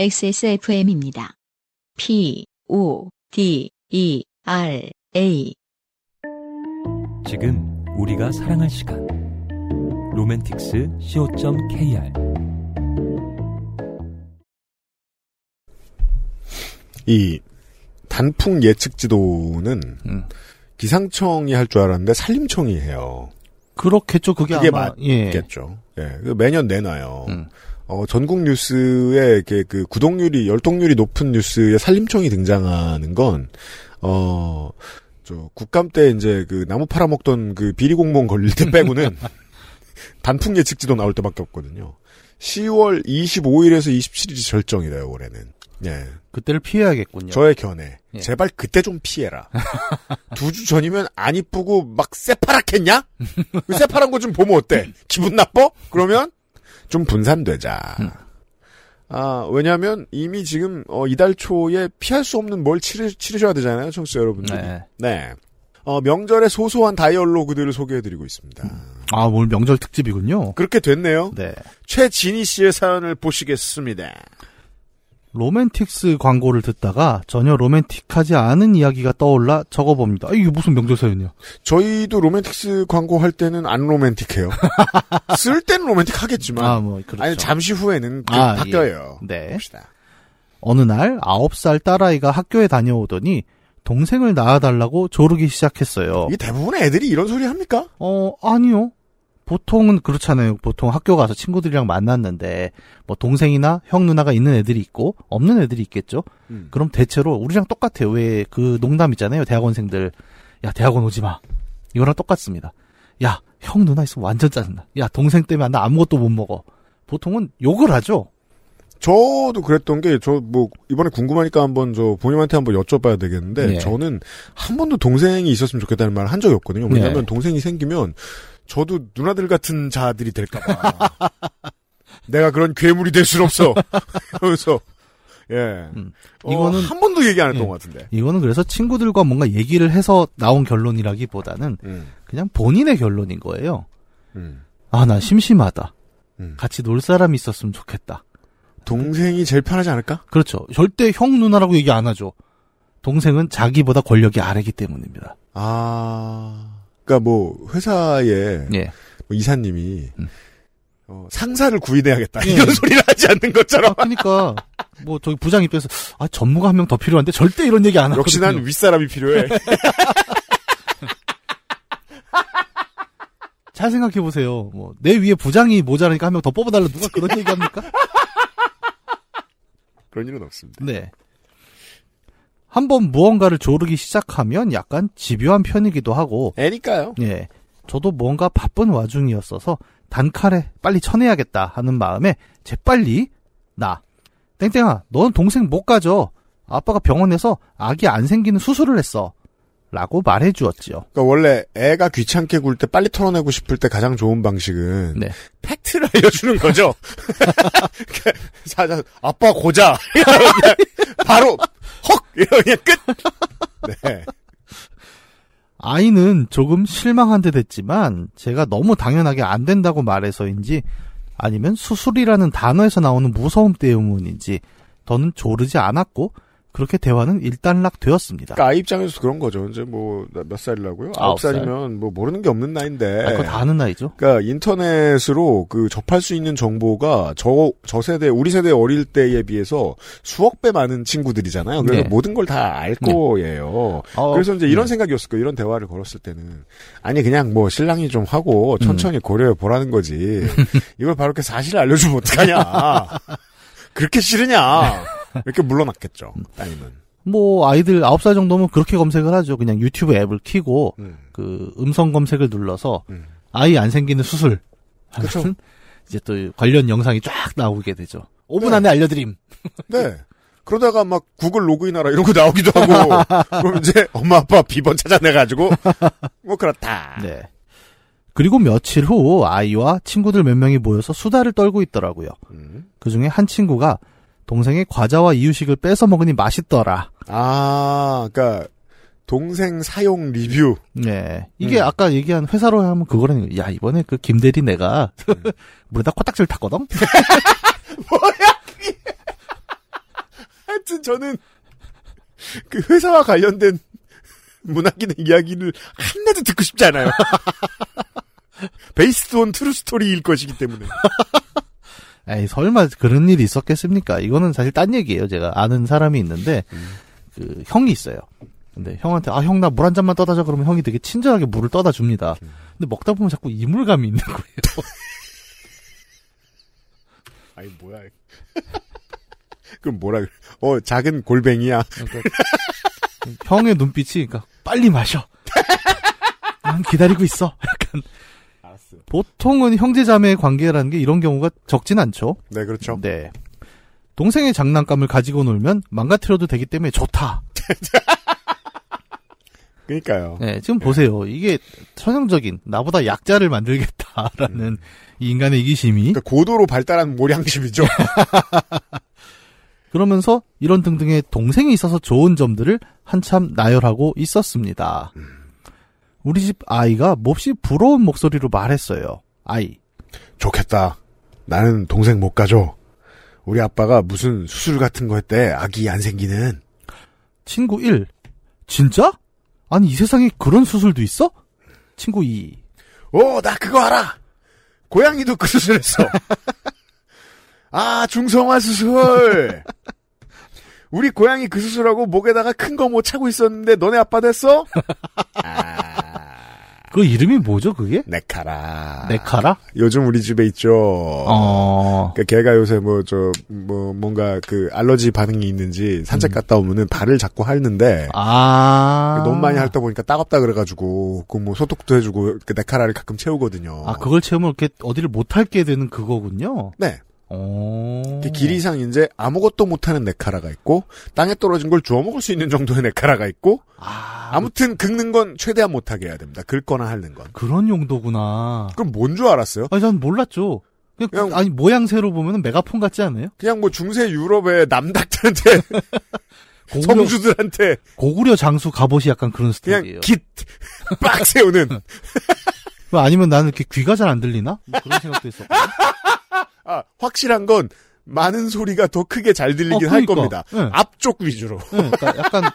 XSFM입니다. P, O, D, E, R, A. 지금 우리가 사랑할 시간 로맨틱스 co.kr 이 단풍 예측 지도는 음. 기상청이 할 줄 알았는데 산림청이 해요. 그렇겠죠. 그게, 그게 아마 예. 맞겠죠. 예, 그 매년 내놔요. 음. 어, 전국 뉴스에 이렇게 그 구독률이 열독률이 높은 뉴스에 산림청이 등장하는 건 어. 저 국감 때 이제 그 나무 팔아먹던 그 비리 공무원 걸릴 때 빼고는 단풍 예측지도 나올 때밖에 없거든요. 10월 25일에서 27일이 절정이래요 올해는. 예. 그때를 피해야겠군요. 저의 견해. 예. 제발 그때 좀 피해라. 두 주 전이면 안 이쁘고 막 새파랗겠냐? 그 새파란 거 좀 보면 어때? 기분 나빠? 그러면 좀 분산되자. 음. 아, 왜냐면 이미 지금 어, 이달 초에 피할 수 없는 뭘 치르, 치르 셔야 되잖아요, 청취자 여러분들. 네. 네. 어, 명절의 소소한 다이얼로그들을 소개해드리고 있습니다. 아, 오늘 명절 특집이군요. 그렇게 됐네요. 네. 최진희 씨의 사연을 보시겠습니다. 로맨틱스 광고를 듣다가 전혀 로맨틱하지 않은 이야기가 떠올라 적어봅니다. 아, 이게 무슨 명절 사연이야? 저희도 로맨틱스 광고 할 때는 안 로맨틱해요. 쓸 때는 로맨틱하겠지만. 아, 뭐 그렇죠. 아니 잠시 후에는 그 아, 바뀌어요. 네. 봅시다. 어느 날 9살 딸아이가 학교에 다녀오더니 동생을 낳아달라고 조르기 시작했어요. 이게 대부분의 애들이 이런 소리 합니까? 어, 아니요. 보통은 그렇잖아요. 보통 학교 가서 친구들이랑 만났는데 뭐 동생이나 형 누나가 있는 애들이 있고 없는 애들이 있겠죠. 음. 그럼 대체로 우리랑 똑같아요. 왜 그 농담 있잖아요. 대학원생들 야 대학원 오지 마. 이거랑 똑같습니다. 야 형 누나 있으면 완전 짜증나. 야 동생 때문에 나 아무것도 못 먹어. 보통은 욕을 하죠. 저도 그랬던 게 저 뭐 이번에 궁금하니까 한번 저 본인한테 한번 여쭤봐야 되겠는데 네. 저는 한 번도 동생이 있었으면 좋겠다는 말을 한 적이 없거든요. 왜냐하면 네. 동생이 생기면 저도 누나들 같은 자들이 될까봐 내가 그런 괴물이 될 순 없어. 그래서 예 음. 어, 이거는- 한 번도 얘기 안 했던 예. 것 같은데. 이거는 그래서 친구들과 뭔가 얘기를 해서 나온 결론이라기보다는 음, 그냥 본인의 결론인 거예요. 음, 아 나 심심하다. 음. 같이 놀 사람이 있었으면 좋겠다. 동생이 제일 편하지 않을까? 그렇죠. 절대 형 누나라고 얘기 안 하죠. 동생은 자기보다 권력이 아래기 때문입니다. 아, 그러니까 뭐 회사에 예. 뭐 이사님이 음. 어, 상사를 구인해야겠다 예. 이런 소리를 하지 않는 것처럼. 그러니까 뭐 저기 부장 입장에서 아 전무가 한 명 더 필요한데 절대 이런 얘기 안 하거든요. 역시 난 윗사람이 필요해. 잘 생각해 보세요. 뭐 내 위에 부장이 모자라니까 한 명 더 뽑아달라 누가 그런 얘기합니까? 그런 일은 없습니다. 네. 한번 무언가를 조르기 시작하면 약간 집요한 편이기도 하고, 애니까요. 예. 저도 뭔가 바쁜 와중이었어서 단칼에 빨리 쳐내야겠다 하는 마음에 재빨리 나 땡땡아 너는 동생 못 가져 아빠가 병원에서 아기 안 생기는 수술을 했어 라고 말해 주었지요 그러니까 원래 애가 귀찮게 굴 때 빨리 털어내고 싶을 때 가장 좋은 방식은 네. 팩트를 알려주는 거죠. 사자 아빠 고자 바로 헉 이러면 끝. 네. 아이는 조금 실망한 듯 했지만 제가 너무 당연하게 안 된다고 말해서인지 아니면 수술이라는 단어에서 나오는 무서움 때문인지 더는 조르지 않았고 그렇게 대화는 일단락 되었습니다. 그러니까 아이 입장에서 그런 거죠. 이제 뭐 몇 살이라고요? 아홉 살. 살이면 뭐 모르는 게 없는 나이인데. 아, 그거 다 아는 나이죠? 그러니까 인터넷으로 그 접할 수 있는 정보가 저, 저 세대, 우리 세대 어릴 때에 비해서 수억 배 많은 친구들이잖아요. 그래서 네. 모든 걸 다알 네. 거예요. 어, 그래서 이제 이런 네. 생각이었을 거예요. 이런 대화를 걸었을 때는. 아니, 그냥 뭐 신랑이 좀 하고 천천히 고려해 보라는 거지. 이걸 바로 이렇게 사실을 알려주면 어떡하냐. 그렇게 싫으냐. 이렇게 물러났겠죠. 따님은. 뭐 아이들 9살 정도면 그렇게 검색을 하죠. 그냥 유튜브 앱을 키고 음. 그 음성 검색을 눌러서 음. 아이 안 생기는 수술 하면. 이제 또 관련 영상이 쫙 나오게 되죠. 5분 네. 안에 알려드림. 네. 그러다가 막 구글 로그인하라 이런 거 나오기도 하고 그럼 이제 엄마 아빠 비번 찾아내가지고 뭐 그렇다. 네. 그리고 며칠 후 아이와 친구들 몇 명이 모여서 수다를 떨고 있더라고요. 음. 그 중에 한 친구가 동생의 과자와 이유식을 뺏어 먹으니 맛있더라. 아, 그러니까 동생 사용 리뷰. 네. 이게 음. 아까 얘기한 회사로 하면 거예요. 야, 이번에 그 김대리 내가 물에다 코딱지를 탔거든? 하여튼 저는 그 회사와 관련된 문학인의 이야기를 하나도 듣고 싶지 않아요. based on true story일 것이기 때문에. 에이, 설마 그런 일이 있었겠습니까? 이거는 사실 딴 얘기예요. 제가 아는 사람이 있는데, 그, 형이 있어요. 근데 형한테, 아, 형, 나 물 한 잔만 떠다 줘. 그러면 형이 되게 친절하게 물을 떠다 줍니다. 근데 먹다 보면 자꾸 이물감이 있는 거예요. 아니 뭐야. 그럼 뭐라 그래. 어 작은 골뱅이야. 그러니까 형의 눈빛이, 그러니까, 빨리 마셔. 난 기다리고 있어. 약간. 보통은 형제자매의 관계라는 게 이런 경우가 적진 않죠. 네 그렇죠. 네. 동생의 장난감을 가지고 놀면 망가뜨려도 되기 때문에 좋다. 그러니까요. 네, 지금 보세요. 이게 천연적인 나보다 약자를 만들겠다라는 이 인간의 이기심이 그러니까 고도로 발달한 모량심이죠. 그러면서 이런 등등의 동생이 있어서 좋은 점들을 한참 나열하고 있었습니다. 우리 집 아이가 몹시 부러운 목소리로 말했어요. 아이. 좋겠다. 나는 동생 못 가져. 우리 아빠가 무슨 수술 같은 거 했대. 아기 안 생기는. 친구 1. 진짜? 아니 이 세상에 그런 수술도 있어? 친구 2. 오, 나 그거 알아. 고양이도 그 수술했어. 아, 중성화 수술. 우리 고양이 그 수술하고 목에다가 큰거못 차고 있었는데 너네 아빠 됐어? 아, 그 이름이 뭐죠 그게? 네카라. 네카라? 요즘 우리 집에 있죠. 어. 그러니까 걔가 요새 뭐 저 뭐 뭔가 그 알러지 반응이 있는지 산책 음. 갔다 오면은 발을 자꾸 핥는데 아. 너무 많이 핥다 보니까 따갑다 그래가지고 그 뭐 소독도 해주고 그 네카라를 가끔 채우거든요. 아, 그걸 채우면 이렇게 어디를 못 할게 되는 그거군요. 네. 어. 그 길이상 이제 아무것도 못하는 네카라가 있고 땅에 떨어진 걸 주워 먹을 수 있는 정도의 네카라가 있고 아, 아무튼 긁는 건 최대한 못하게 해야 됩니다. 긁거나 핥는 건. 그런 용도구나. 그럼 뭔 줄 알았어요? 아니, 난 몰랐죠. 그냥, 그냥- 아니, 모양새로 보면 메가폰 같지 않아요? 그냥 뭐 중세 유럽의 남닥들한테 고구려, 성주들한테 고구려 장수 갑옷이 약간 그런 스타일이에요. 그냥 깃빡 세우는 아니면 나는 이렇게 귀가 잘 안 들리나? 뭐 그런 생각도 했었고. 아, 확실한 건 많은 소리가 더 크게 잘 들리긴 어, 할 그러니까. 겁니다. 네. 앞쪽 위주로. 네, 그러니까 약간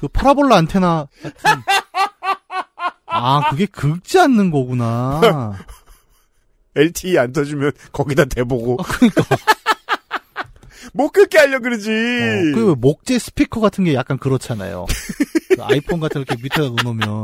그 파라볼라 안테나 같은. 아, 그게 긁지 않는 거구나. LTE 안 터지면 거기다 대보고 아, 그러니까. 못 긁게 하려 그러지. 어, 그 목재 스피커 같은 게 약간 그렇잖아요. 그 아이폰 같은 거 이렇게 밑에다 놓으면.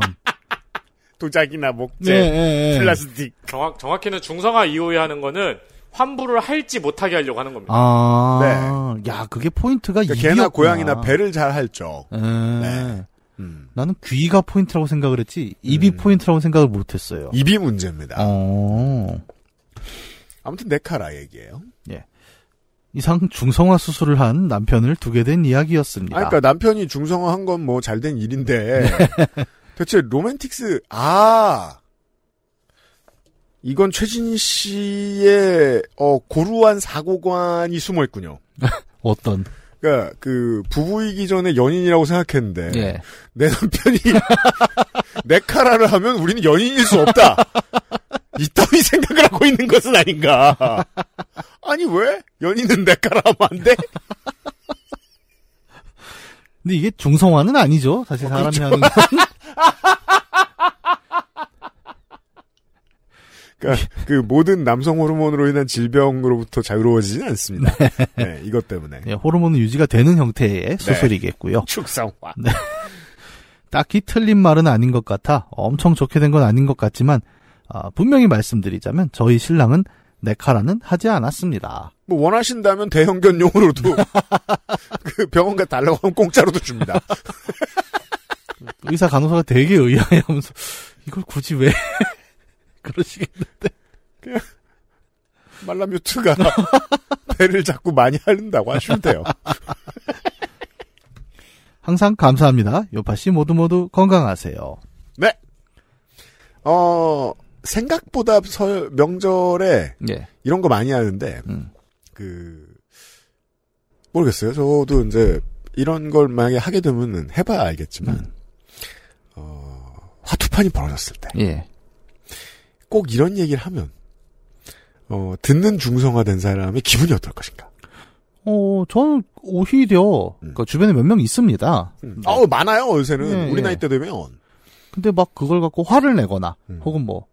도자기나 목재, 네, 네, 네. 플라스틱. 정확, 정확히는 중성화 이후에 하는 거는 환부를 핥지 못하게 하려고 하는 겁니다. 아, 야, 그게 포인트가 그러니까 입이었구나. 개나 고양이나 배를 잘 핥죠. 에. 네. 음. 나는 귀가 포인트라고 생각을 했지 입이 음. 포인트라고 생각을 못했어요. 입이 문제입니다. 어. 아무튼 넥카라 얘기예요. 이상 중성화 수술을 한 남편을 두게 된 이야기였습니다. 아, 그러니까 남편이 중성화한 건 뭐 잘 된 일인데 네. 대체 로맨틱스 아 이건 최진 씨의 어, 고루한 사고관이 숨어 있군요. 어떤? 그러니까 그 부부이기 전에 연인이라고 생각했는데 예. 내 남편이 네카라를 하면 우리는 연인일 수 없다. 이따위 생각을 하고 있는 것은 아닌가. 아니 왜 연인은 네카라 하면 안 돼? 근데 이게 중성화는 아니죠. 사실 사람이 그렇죠. 하는 건. 그러니까 그 모든 남성 호르몬으로 인한 질병으로부터 자유로워지진 않습니다. 네, 이것 때문에 예, 호르몬은 유지가 되는 형태의 수술이겠고요. 축성화. 딱히 틀린 말은 아닌 것 같아 엄청 좋게 된 건 아닌 것 같지만 아, 분명히 말씀드리자면 저희 신랑은 네카라는 하지 않았습니다. 뭐 원하신다면 대형견용으로도 그 병원 가 달라고 하면 공짜로도 줍니다. 의사 간호사가 되게 의아해하면서 이걸 굳이 왜 그러시겠는데 말라뮤트가 배를 자꾸 많이 하른다고 하시면 돼요. 항상 감사합니다. 요파 씨 모두 모두 건강하세요. 어 생각보다 설 명절에 예. 이런 거 많이 하는데 음. 그 모르겠어요. 저도 이제 이런 걸 만약에 하게 되면은 해봐야 알겠지만 음. 어, 화투판이 벌어졌을 때 꼭 예. 이런 얘기를 하면 어, 듣는 중성화된 사람의 기분이 어떨 것인가? 어, 저는 오히려, 음. 그 주변에 몇 명 있습니다. 음. 어우, 많아요, 요새는. 네, 우리 예. 나이 때 되면. 근데 막 그걸 갖고 화를 내거나, 음. 혹은 뭐,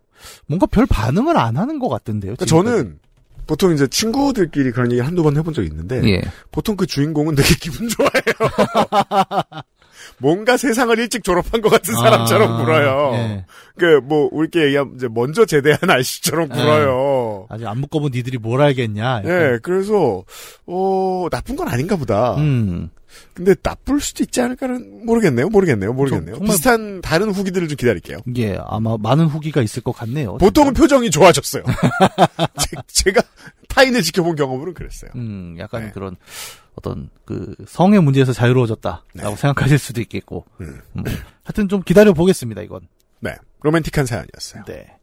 뭔가 별 반응을 안 하는 것 같던데요. 그러니까. 저는 보통 이제 친구들끼리 그런 얘기 한두 번 해본 적이 있는데, 예. 보통 그 주인공은 되게 기분 좋아해요. 뭔가 세상을 일찍 졸업한 것 같은 사람처럼 아, 굴어요. 예. 그, 뭐, 우리께 얘기하면 이제 먼저 제대한 아저씨처럼 예. 굴어요. 아직 안 묶어본 니들이 뭘 알겠냐. 예, 그래서, 어, 나쁜 건 아닌가 보다. 음. 근데 나쁠 수도 있지 않을까는 모르겠네요. 모르겠네요. 모르겠네요. 비슷한 다른 후기들을 좀 기다릴게요. 예, 아마 많은 후기가 있을 것 같네요. 보통은 표정이 좋아졌어요. 제, 가 타인을 지켜본 경험으로는 그랬어요. 음, 약간 네. 그런 어떤 그 성의 문제에서 자유로워졌다라고 네. 생각하실 수도 있겠고. 음. 음. 하여튼 좀 기다려 보겠습니다, 이건. 네. 로맨틱한 사연이었어요. 네.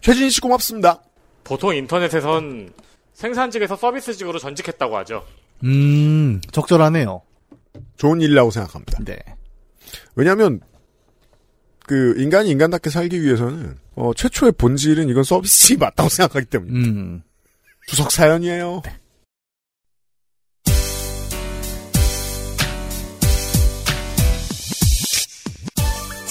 최진 씨 고맙습니다. 보통 인터넷에선 생산직에서 서비스직으로 전직했다고 하죠. 음, 적절하네요. 좋은 일이라고 생각합니다. 네. 왜냐하면 그 인간이 인간답게 살기 위해서는 어, 최초의 본질은 이건 서비스직이 맞다고 생각하기 때문에 음. 주석 사연이에요.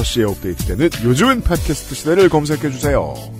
5시에 업데이트되는 요즘은 팟캐스트 시대를 검색해주세요.